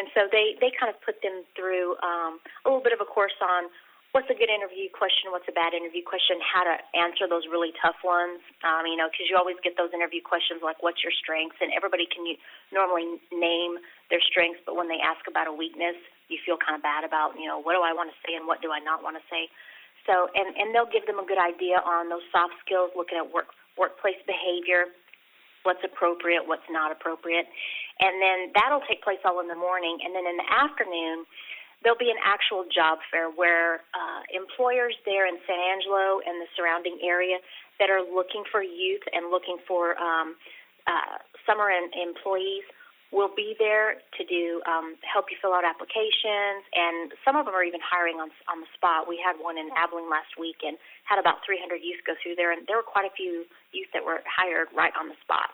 And so they, they kind of put them through um, a little bit of a course on what's a good interview question, what's a bad interview question, how to answer those really tough ones. Um, you know, because you always get those interview questions like, "What's your strengths?" and everybody can normally name their strengths, but when they ask about a weakness, you feel kind of bad about, you know, what do I want to say and what do I not want to say. So, and, and they'll give them a good idea on those soft skills, looking at work, workplace behavior, what's appropriate, what's not appropriate. And then that'll take place all in the morning. And then in the afternoon, there'll be an actual job fair where uh, employers there in San Angelo and the surrounding area that are looking for youth and looking for um, uh, summer in, employees will be there to do um, help you fill out applications, and some of them are even hiring on on the spot. We had one in Abilene last week and had about 300 youth go through there, and there were quite a few youth that were hired right on the spot.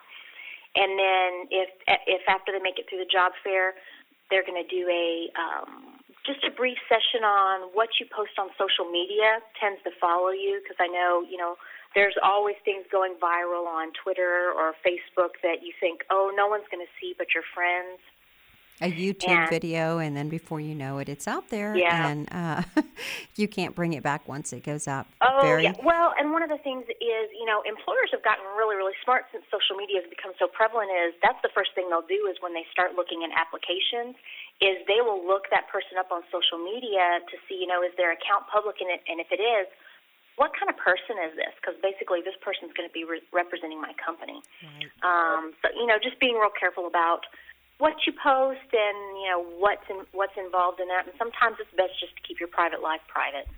And then if if after they make it through the job fair, they're going to do a um, just a brief session on what you post on social media tends to follow you because I know you know there's always things going viral on Twitter or Facebook that you think, oh, no one's going to see but your friends. A YouTube and, video, and then before you know it, it's out there, yeah. and uh, you can't bring it back once it goes up. Oh, Very... yeah. Well, and one of the things is, you know, employers have gotten really, really smart since social media has become so prevalent. Is that's the first thing they'll do is when they start looking at applications, is they will look that person up on social media to see, you know, is their account public, and, it, and if it is, what kind of person is this? Because basically, this person's going to be re- representing my company. Right. Um, so you know, just being real careful about what you post and you know what's in, what's involved in that. And sometimes it's best just to keep your private life private.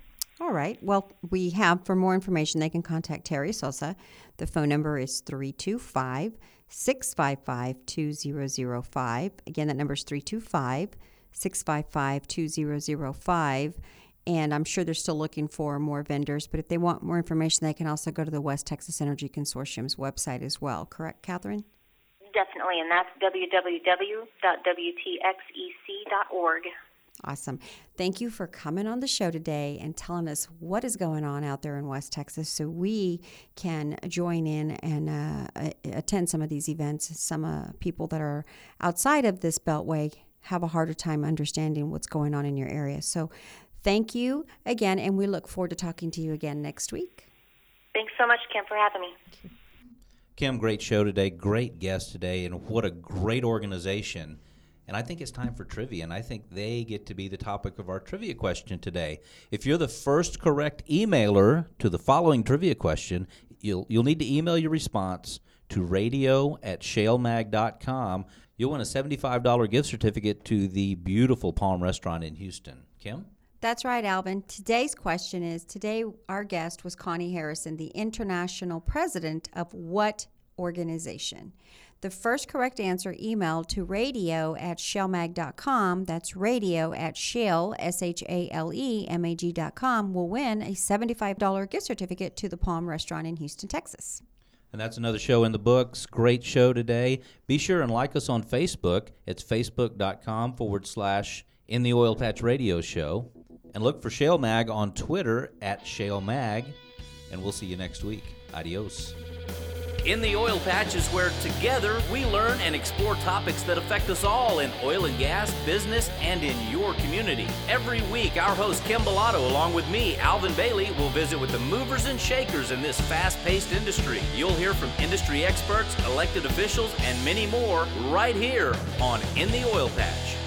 All right. Well, we have for more information, they can contact Terry Sosa. The phone number is 325 655 2005. Again, that number is 325 655 2005 and I'm sure they're still looking for more vendors. But if they want more information, they can also go to the West Texas Energy Consortium's website as well. Correct, Catherine? Definitely, and that's www.wtxec.org. Awesome. Thank you for coming on the show today and telling us what is going on out there in West Texas so we can join in and uh, attend some of these events. Some uh, people that are outside of this beltway have a harder time understanding what's going on in your area. So Thank you again, and we look forward to talking to you again next week. Thanks so much, Kim, for having me. Kim, great show today. Great guest today, and what a great organization. And I think it's time for trivia, and I think they get to be the topic of our trivia question today. If you're the first correct emailer to the following trivia question, you'll, you'll need to email your response to radio at shalemag.com. You'll win a $75 gift certificate to the beautiful Palm Restaurant in Houston. Kim? That's right, Alvin. Today's question is Today, our guest was Connie Harrison, the international president of what organization? The first correct answer emailed to radio at shalemag.com, that's radio at shale, S H A L E M A G.com, will win a $75 gift certificate to the Palm Restaurant in Houston, Texas. And that's another show in the books. Great show today. Be sure and like us on Facebook. It's facebook.com forward slash in the Oil Patch Radio Show. And look for Shale Mag on Twitter at Shale Mag. And we'll see you next week. Adios. In the Oil Patch is where together we learn and explore topics that affect us all in oil and gas, business, and in your community. Every week, our host Kim Bellotto, along with me, Alvin Bailey, will visit with the movers and shakers in this fast paced industry. You'll hear from industry experts, elected officials, and many more right here on In the Oil Patch.